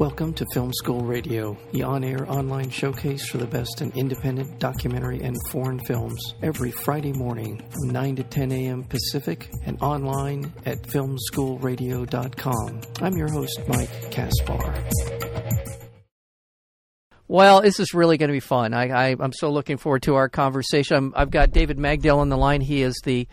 Welcome to Film School Radio, the on air online showcase for the best in independent documentary and foreign films, every Friday morning from 9 to 10 a.m. Pacific and online at filmschoolradio.com. I'm your host, Mike Kaspar. Well, this is really going to be fun. I, am so looking forward to our conversation. i have got David Magdael on the line. He is the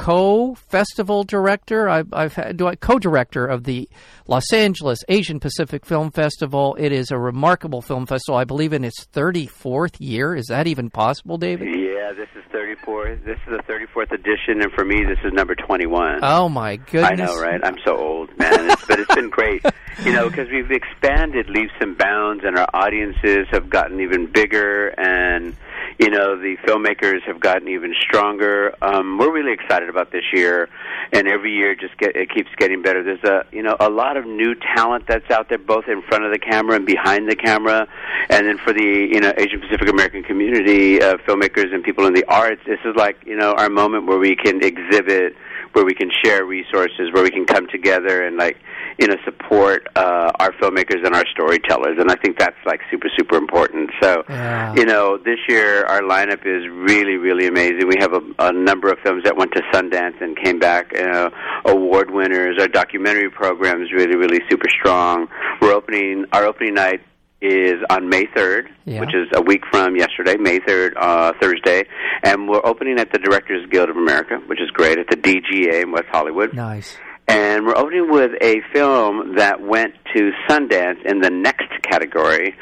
co-festival director. I've, I've had, do I, co-director of the Los Angeles Asian Pacific Film Festival. It is a remarkable film festival. I believe in its 34th year. Is that even possible, David? Yeah, this is 34. This is the 34th edition, and for me, this is number 21. Oh my goodness! I know, right? I'm so old, man. It's, but it's been great, you know, because we've expanded leaps and bounds, and our audiences have gotten even bigger, and you know the filmmakers have gotten even stronger. Um, we're really excited about this year, and every year just get it keeps getting better. There's a you know a lot of new talent that's out there, both in front of the camera and behind the camera, and then for the you know Asian Pacific American community, uh, filmmakers and people in the arts, this is like you know our moment where we can exhibit, where we can share resources, where we can come together and like you know support uh, our filmmakers and our storytellers, and I think that's like super super important. So, yeah. you know, this year our lineup is really really amazing. We have a, a number of films that went to Sundance and came back uh, award winners. Our documentary program is really really super strong. We're opening our opening night is on May 3rd, yeah. which is a week from yesterday, May 3rd, uh, Thursday. And we're opening at the Directors Guild of America, which is great, at the DGA in West Hollywood. Nice. And we're opening with a film that went to Sundance in the next category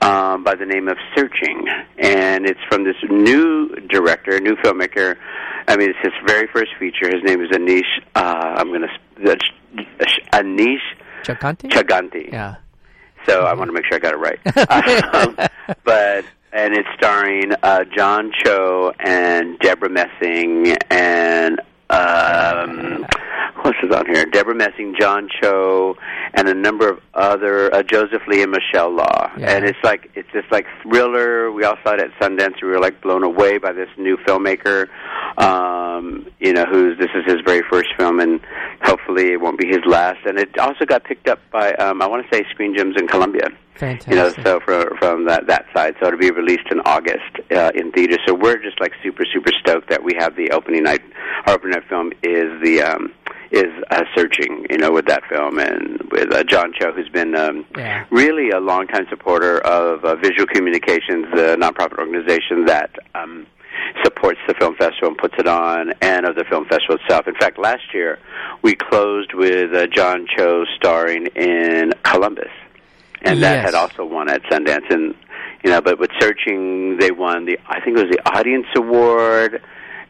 um, by the name of Searching. And it's from this new director, new filmmaker. I mean, it's his very first feature. His name is Anish, uh, I'm going to, Anish Chaganty? Chaganty. Yeah. So I want to make sure I got it right. um, but and it's starring uh, John Cho and Debra Messing and um, what's is on here? Debra Messing, John Cho, and a number of other uh, Joseph Lee and Michelle La. Yeah. And it's like it's just like thriller. We all saw it at Sundance. We were like blown away by this new filmmaker. Um, you know, who's this is his very first film, and hopefully it won't be his last. And it also got picked up by um, I want to say Screen Gems in Columbia. Fantastic. You know, so from from that that side, so it'll be released in August uh, in theaters. So we're just like super super stoked that we have the opening night. Our opening night film is the um, is uh, searching, you know, with that film and with uh, John Cho, who's been um, yeah. really a longtime supporter of uh, Visual Communications, the nonprofit organization that um, supports the film festival and puts it on, and of the film festival itself. In fact, last year we closed with uh, John Cho starring in Columbus, and yes. that had also won at Sundance. And you know, but with Searching, they won the I think it was the Audience Award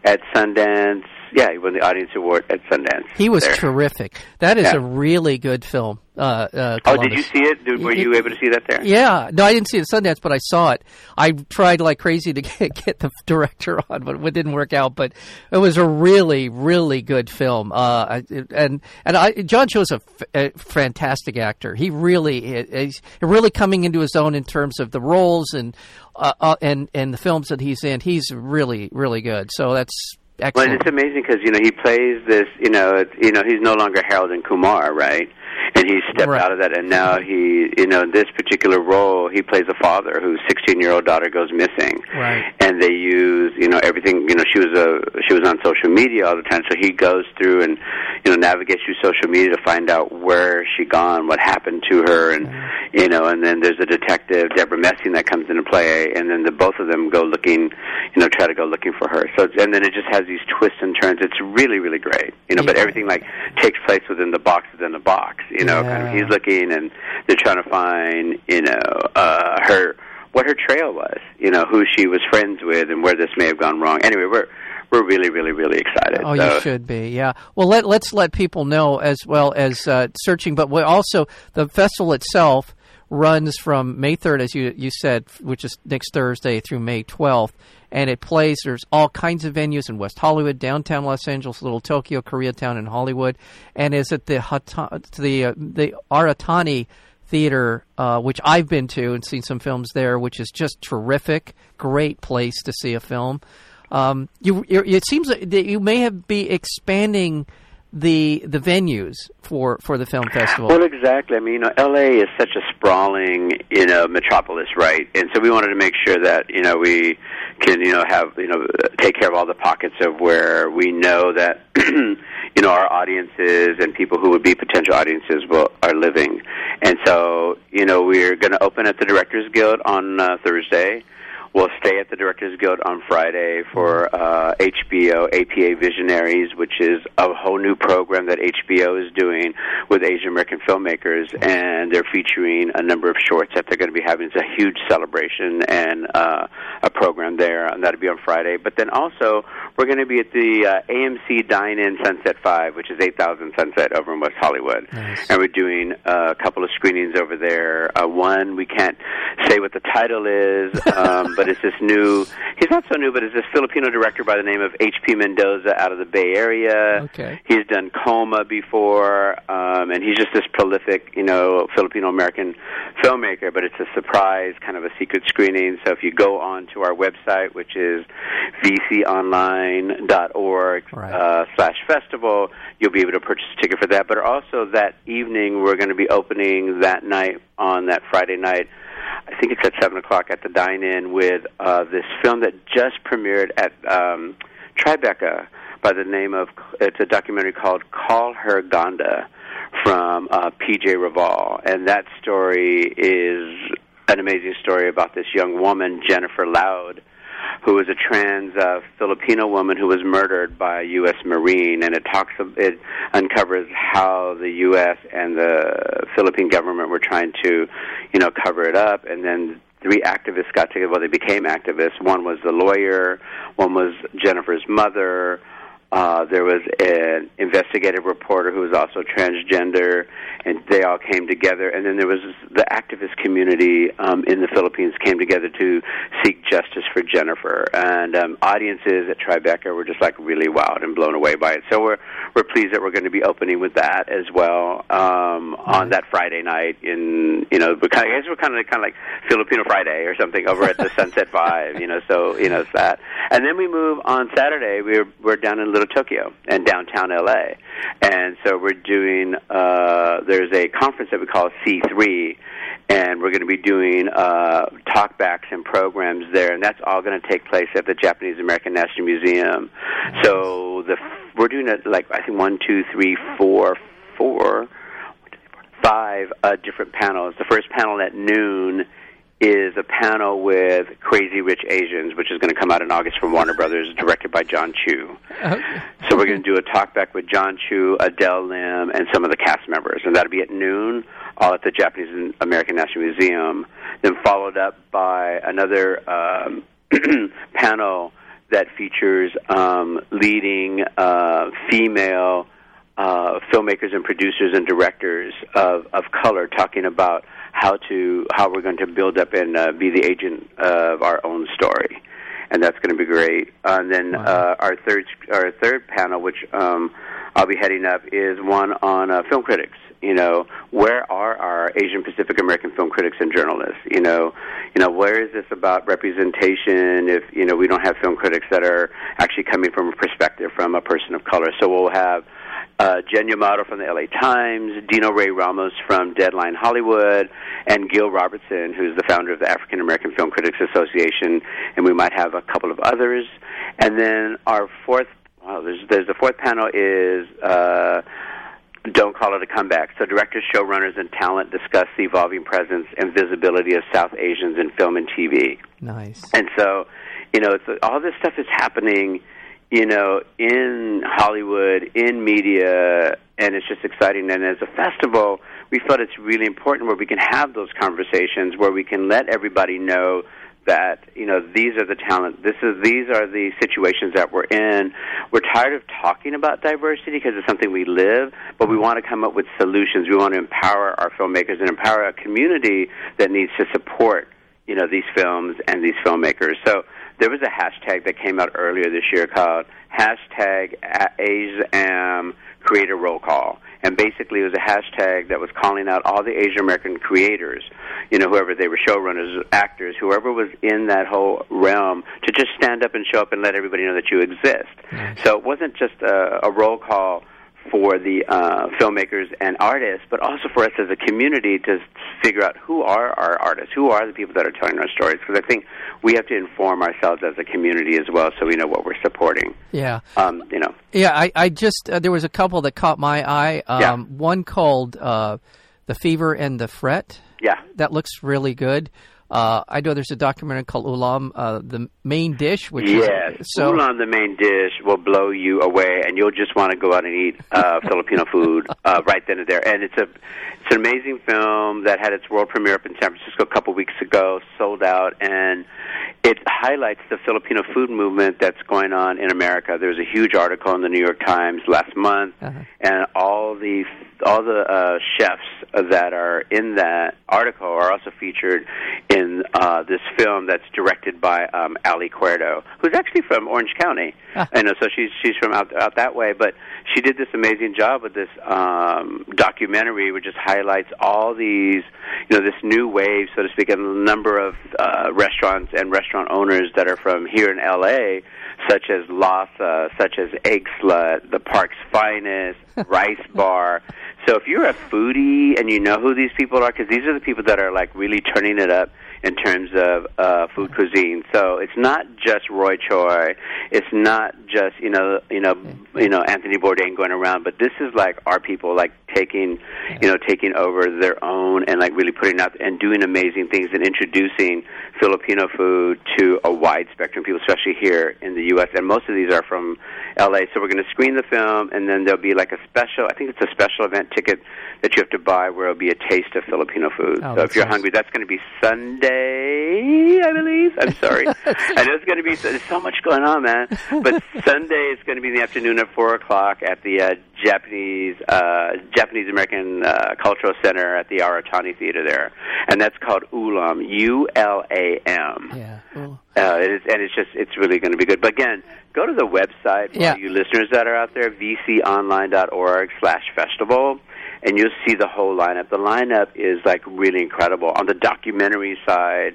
at Sundance yeah, he won the Audience Award at Sundance. He was there. terrific. That is yeah. a really good film. Uh, uh, oh, did you see it? Did, were you able to see that there? Yeah, no, I didn't see it at Sundance, but I saw it. I tried like crazy to get, get the director on, but it didn't work out. But it was a really, really good film. Uh, and and I, John Cho's a, f- a fantastic actor. He really is really coming into his own in terms of the roles and uh, uh, and and the films that he's in. He's really, really good. So that's Excellent. Well, it's amazing because you know he plays this. You know, you know he's no longer Harold and Kumar, right? And he stepped right. out of that and now he you know in this particular role he plays a father whose 16 year old daughter goes missing right and they use you know everything you know she was a she was on social media all the time so he goes through and you know navigates through social media to find out where she gone what happened to her and mm-hmm. you know and then there's a detective Debra Messing that comes into play and then the both of them go looking you know try to go looking for her so and then it just has these twists and turns it's really really great you know yeah. but everything like takes place within the box within the box you know, yeah. kind of he's looking and they're trying to find, you know, uh, her what her trail was, you know, who she was friends with and where this may have gone wrong. Anyway, we're we're really, really, really excited. Oh, so. you should be, yeah. Well, let let's let people know as well as uh, searching, but we also the festival itself runs from May 3rd, as you you said, which is next Thursday, through May 12th and it plays. There's all kinds of venues in West Hollywood, downtown Los Angeles, Little Tokyo, Koreatown, and Hollywood, and is at the Hata- the uh, the Aratani Theater, uh, which I've been to and seen some films there, which is just terrific. Great place to see a film. Um, you, it seems that you may have be expanding the the venues for for the film festival. Well, exactly. I mean, you know, LA is such a sprawling, you know, metropolis, right? And so we wanted to make sure that you know we can, you know, have you know take care of all the pockets of where we know that you know our audiences and people who would be potential audiences will are living. And so, you know, we're going to open at the Directors Guild on uh, Thursday. We'll stay at the Directors Guild on Friday for uh, HBO APA Visionaries, which is a whole new program that HBO is doing with Asian American filmmakers, and they're featuring a number of shorts that they're going to be having. It's a huge celebration and uh, a program there, and that'll be on Friday. But then also, we're going to be at the uh, AMC Dine-In Sunset Five, which is 8000 Sunset over in West Hollywood, Nice. and we're doing a couple of screenings over there. Uh, one we can't say what the title is, um, but it's this new. He's not so new, but it's this Filipino director by the name of H.P. Mendoza out of the Bay Area. Okay. He's done Colma before, um, and he's just this prolific, you know, Filipino American filmmaker. But it's a surprise, kind of a secret screening. So if you go on to our website, which is vconline.org Right. uh, slash festival, you'll be able to purchase a ticket for that. But also that evening, we're going to be opening that night on that Friday night. I think it's at seven o'clock at the dine-in with uh, this film that just premiered at um, Tribeca by the name of it's a documentary called "Call Her Ganda" from uh, PJ Raval, and that story is an amazing story about this young woman Jennifer Laude who was a trans uh, Filipino woman who was murdered by a U.S. Marine, and it talks it uncovers how the U.S. and the Philippine government were trying to, you know, cover it up, and then three activists got together. Well, they became activists. One was the lawyer, one was Jennifer's mother. Uh, there was an investigative reporter who was also transgender, and they all came together. And then there was the activist community um, in the Philippines came together to seek justice for Jennifer. And um, audiences at Tribeca were just like really wowed and blown away by it. So we're we're pleased that we're going to be opening with that as well um, on that Friday night. In you know, we're kind of, I guess we're kind of kind of like Filipino Friday or something over at the Sunset Five. You know, so you know it's that. And then we move on Saturday. We're we're down in Little Tokyo and downtown LA, and so we're doing. Uh, there's a conference that we call C3, and we're going to be doing uh, talkbacks and programs there, and that's all going to take place at the Japanese American National Museum. So the we're doing it like I think one, two, three, four, four, five uh, different panels. The first panel at noon is a panel with Crazy Rich Asians, which is going to come out in August from Warner Brothers, directed by Jon Chu. Okay. So we're going to do a talk back with Jon Chu, Adele Lim, and some of the cast members, and that'll be at noon, all at the Japanese American National Museum. Then followed up by another um, panel that features um, leading uh, female uh, filmmakers and producers and directors of, of color talking about how to how we're going to build up and uh, be the agent of our own story, and that's going to be great. and then Wow. uh, our third our third panel, which um, I'll be heading up, is one on uh, film critics. You know, where are our Asian Pacific American film critics and journalists? You know, you know, where is this about representation? If you know, we don't have film critics that are actually coming from a perspective from a person of color. So we'll have uh, Jen Yamato from the LA Times, Dino Ray Ramos from Deadline Hollywood, and Gil Robertson, who's the founder of the African American Film Critics Association, and we might have a couple of others. And then our fourth, well, there's, there's the fourth panel is uh, Don't Call It a Comeback. So directors, showrunners, and talent discuss the evolving presence and visibility of South Asians in film and TV. Nice. And so, you know, it's, all this stuff is happening, you know, in Hollywood, in media, and it's just exciting. And as a festival, we felt it's really important where we can have those conversations, where we can let everybody know that you know these are the talent this is these are the situations that we're in. We're tired of talking about diversity because it's something we live but we want to come up with solutions. We want to empower our filmmakers and empower a community that needs to support you know these films and these filmmakers. So there was a hashtag that came out earlier this year called hashtag ASAM a roll call and basically it was a hashtag that was calling out all the Asian American creators, you know, whoever they were, showrunners, actors, whoever was in that whole realm, to just stand up and show up and let everybody know that you exist. So it wasn't just a, a roll call for the uh, filmmakers and artists, but also for us as a community to figure out who are our artists, who are the people that are telling our stories. Because I think we have to inform ourselves as a community as well, so we know what we're supporting. Yeah. Um, you know. Yeah, I, I just uh, there was a couple that caught my eye. Um, Yeah. One called uh, "The Fever and the Fret." Yeah. That looks really good. Uh, I know there's a documentary called Ulam, uh, the main dish, which Yes, is so. Ulam, the main dish, will blow you away, and you'll just want to go out and eat uh, Filipino food uh, right then and there. And it's a it's an amazing film that had its world premiere up in San Francisco a couple weeks ago, sold out, and it highlights the Filipino food movement that's going on in America. There was a huge article in the New York Times last month, Uh-huh. and all the all the uh, chefs that are in that article are also featured in uh, this film that's directed by um, Ali Cuerdo, who's actually from Orange County. Ah. I know, so she's she's from out out that way, but she did this amazing job with this um, documentary, which just highlights all these, you know, this new wave, so to speak, and the number of uh, restaurants and restaurant owners that are from here in L.A., such as Lasa, such as Egg Slut, the Park's Finest, Rice Bar. So if you're a foodie and you know who these people are, because these are the people that are like really turning it up in terms of uh, food cuisine. So it's not just Roy Choi, it's not just you know you know you know Anthony Bourdain going around, but this is like our people like taking you know taking over their own and like really putting out and doing amazing things and introducing Filipino food to a wide spectrum of people, especially here in the U.S. And most of these are from L.A. So we're going to screen the film, and then there'll be like a special. I think it's a special event ticket that you have to buy where it'll be a taste of Filipino food. Oh, so if you're nice. hungry, that's going to be Sunday, I believe. I'm sorry. I know it's going to be there's so much going on, man. But Sunday is going to be in the afternoon at four o'clock at the uh, Japanese uh, Japanese American uh, Cultural Center at the Aratani Theater there, and that's called Ulam. U L A M. Yeah. Uh, it is, and it's just it's really going to be good. But again, go to the website for Yeah. you listeners that are out there, vconline.org slash festival, and you'll see the whole lineup. The lineup is like really incredible. On the documentary side,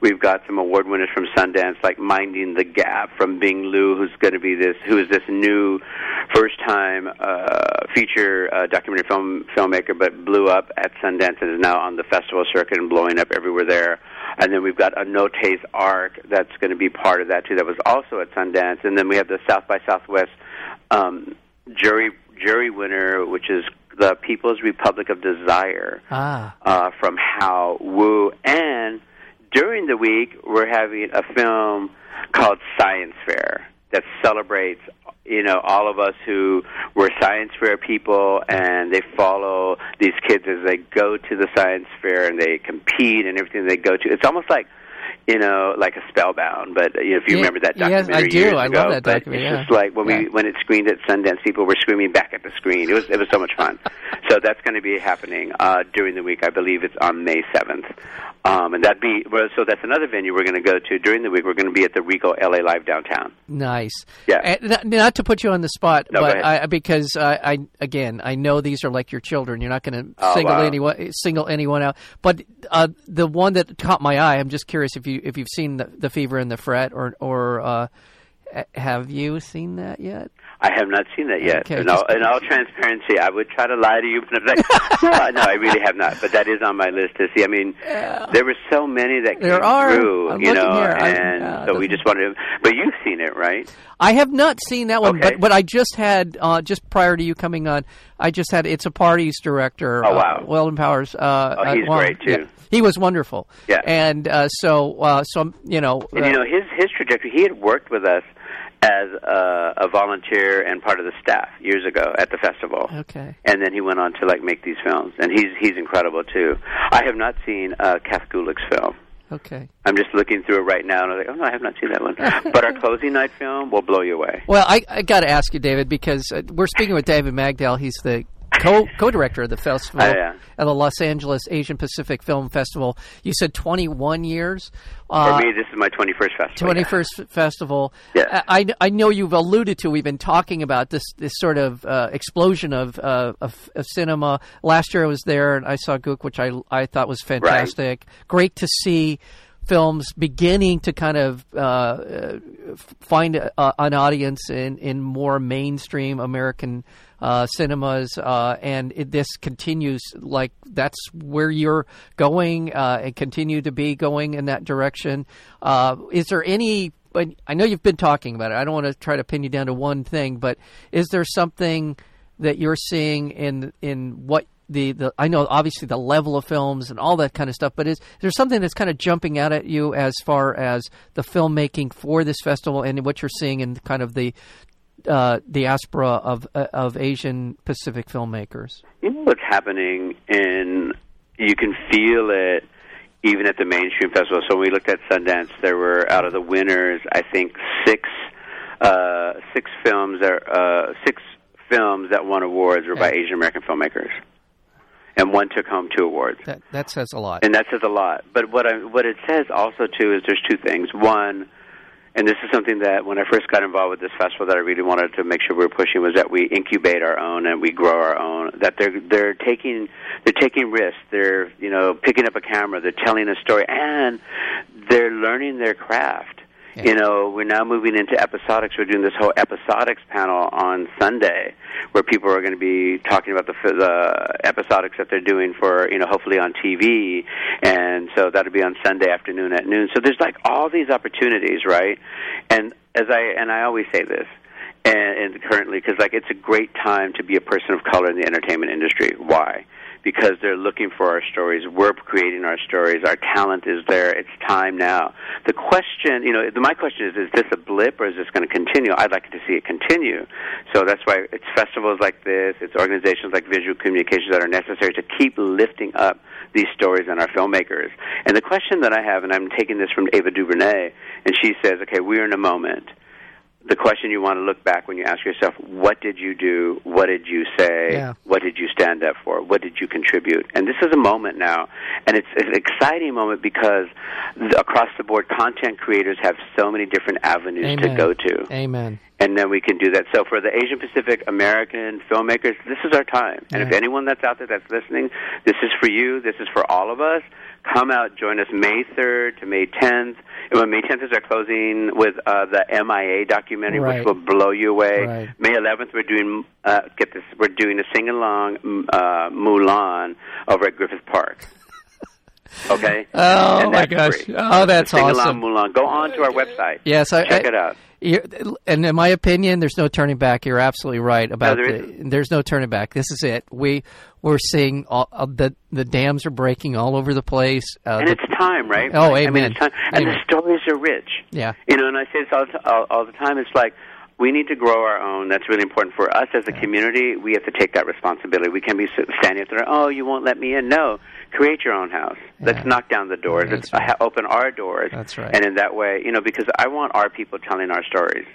we've got some award winners from Sundance, like Minding the Gap from Bing Liu, who's going to be this, who is this new first time uh, feature uh, documentary film filmmaker, but blew up at Sundance and is now on the festival circuit and blowing up everywhere there. And then we've got Anote's Ark that's going to be part of that too. That was also at Sundance. And then we have the South by Southwest um, jury jury winner, which is the People's Republic of Desire ah. uh, from Hao Wu. And during the week, we're having a film called Science Fair that celebrates, you know, all of us who were science fair people, and they follow these kids as they go to the science fair and they compete and everything they go to. It's almost like. You know, like a Spellbound, but you know, if you Yeah, remember that yes, documentary I do. years I love ago, that but documentary, it's yeah. just like when Yeah. we when it screened at Sundance, people were screaming back at the screen. It was it was so much fun. so that's going to be happening uh, during the week. I believe it's on May seventh, um, and that be well, so that's another venue we're going to go to during the week. We're going to be at the Rico LA Live downtown. Nice. Yeah. And not, not to put you on the spot, No, but. I, because I, I again I know these are like your children. You're not going to Oh, single wow. anyone single anyone out. But uh, the one that caught my eye, I'm just curious if you if you've seen the, the fever and the fret, or or uh, have you seen that yet? I have not seen that yet. Okay, in, all, in all transparency, I would try to lie to you, but like, no, no, I really have not. But that is on my list to see. I mean, there were so many that There came are. through, I'm you know, here. And yeah, so we just wanted. to... But you've seen it, right? I have not seen that one, Okay. but but I just had uh, just prior to you coming on, I just had it's a parties director. Oh, uh, wow. Weldon Powers. Uh, Oh, he's uh, well, great, too. yeah. He was wonderful. Yeah. and uh, so uh, so you know, And you know his his trajectory. He had worked with us as a, a volunteer and part of the staff years ago at the festival. okay. And then he went on to like make these films, and he's he's incredible too. I have not seen uh, Kath Gulick's film. Okay. I'm just looking through it right now, and I'm like, oh no, I have not seen that one. but our closing night film will blow you away. Well, I, I got to ask you, David, because uh, we're speaking with David Magdael. He's the co co director of the festival Oh, yeah. at the Los Angeles Asian Pacific Film Festival. You said 21 years. For Uh, me, this is my 21st festival. 21st yeah. festival. Yeah. I, I know you've alluded to. We've been talking about this this sort of uh, explosion of, uh, of of cinema. Last year I was there and I saw Gook, which I I thought was fantastic. Great to see films beginning to kind of uh, uh, find a, an audience in, in more mainstream American uh, cinemas, uh, and it, this continues like that's where you're going uh, and continue to be going in that direction. Uh, is there any? I know you've been talking about it. I don't want to try to pin you down to one thing, but is there something that you're seeing in in what the, the I know obviously the level of films and all that kind of stuff, but is, is there something that's kind of jumping out at you as far as the filmmaking for this festival and what you're seeing in kind of the uh, diaspora of uh, of Asian Pacific filmmakers? You know what's happening, and you can feel it even at the mainstream festival. So when we looked at Sundance, there were out of the winners, I think six uh, six films that uh, six films that won awards were by Asian American filmmakers, and one took home two awards. That, that says a lot. And that says a lot. But what I what it says also too is there's two things. One and this is something that when I first got involved with this festival that I really wanted to make sure we were pushing was that we incubate our own and we grow our own. That they're they're taking they're taking risks. They're you know picking up a camera. They're telling a story and they're learning their craft. Yeah. You know, we're now moving into episodics. We're doing this whole episodics panel on Sunday, where people are going to be talking about the, the episodics that they're doing for, you know, hopefully on TV, and so that'll be on Sunday afternoon at noon. So there's like all these opportunities, right? And as I and I always say this, and, and currently because like it's a great time to be a person of color in the entertainment industry. Why? Because they're looking for our stories. We're creating our stories. Our talent is there. It's time now. The question, you know, my question is: Is this a blip, or is this going to continue? I'd like to see it continue. So that's why it's festivals like this, it's organizations like Visual Communications that are necessary to keep lifting up these stories and our filmmakers. And the question that I have, and I'm taking this from Ava DuVernay, and she says, "Okay, we're in a moment." The question you want to look back when you ask yourself, what did you do? What did you say? Yeah. What did you stand up for? What did you contribute? And this is a moment now, and it's an exciting moment because across the board, content creators have so many different avenues Amen. to go to. Amen. And then we can do that. So for the Asian Pacific American filmmakers, this is our time. And Yeah. if anyone that's out there that's listening, this is for you. This is for all of us. Come out, join us May 3rd to May 10th. And when May 10th is our closing with uh, the MIA documentary, Right. which will blow you away. Right. May 11th, we're doing uh, get this. We're doing a sing along uh, Mulan over at Griffith Park. Okay. Oh my gosh! free. Oh, that's sing awesome. along Mulan. Go on to our website. Yes, I, Check I- it out. And in my opinion, there's no turning back. You're absolutely right about there the, there's no turning back. This is it. We we're seeing all, uh, the the dams are breaking all over the place. Uh, And the- it's time, right? Oh, I mean, it's time. And Amen. the stories are rich. yeah, You know, and I say this all, the- all, all the time. It's like we need to grow our own. That's really important for us as a community. We have to take that responsibility. We can't be standing up there. Oh, you won't let me in. No, create your own house. Let's knock down the doors. That's Let's right. open our doors. That's right. And in that way, you know, because I want our people telling our stories.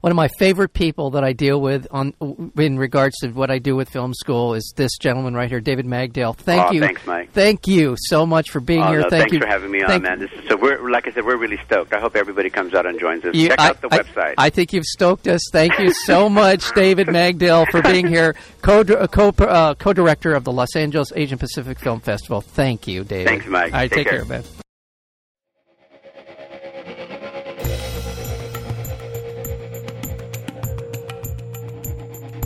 One of my favorite people that I deal with on in regards to what I do with film school is this gentleman right here, David Magdael. Thank Aw, you, thanks, Mike. Thank you so much for being Oh, here. no, Thank thanks you for having me on, man. This is, so we're like I said, we're really stoked. I hope everybody comes out and joins us. You- Check I- out the I- website. I, think you've stoked us. Thank you so much, David Magdael, for being here, co uh, co uh, co-director of the Los Angeles Asian Pacific Film Festival. Thank you, David. Thanks, Mike. All right, Take take care. care, man.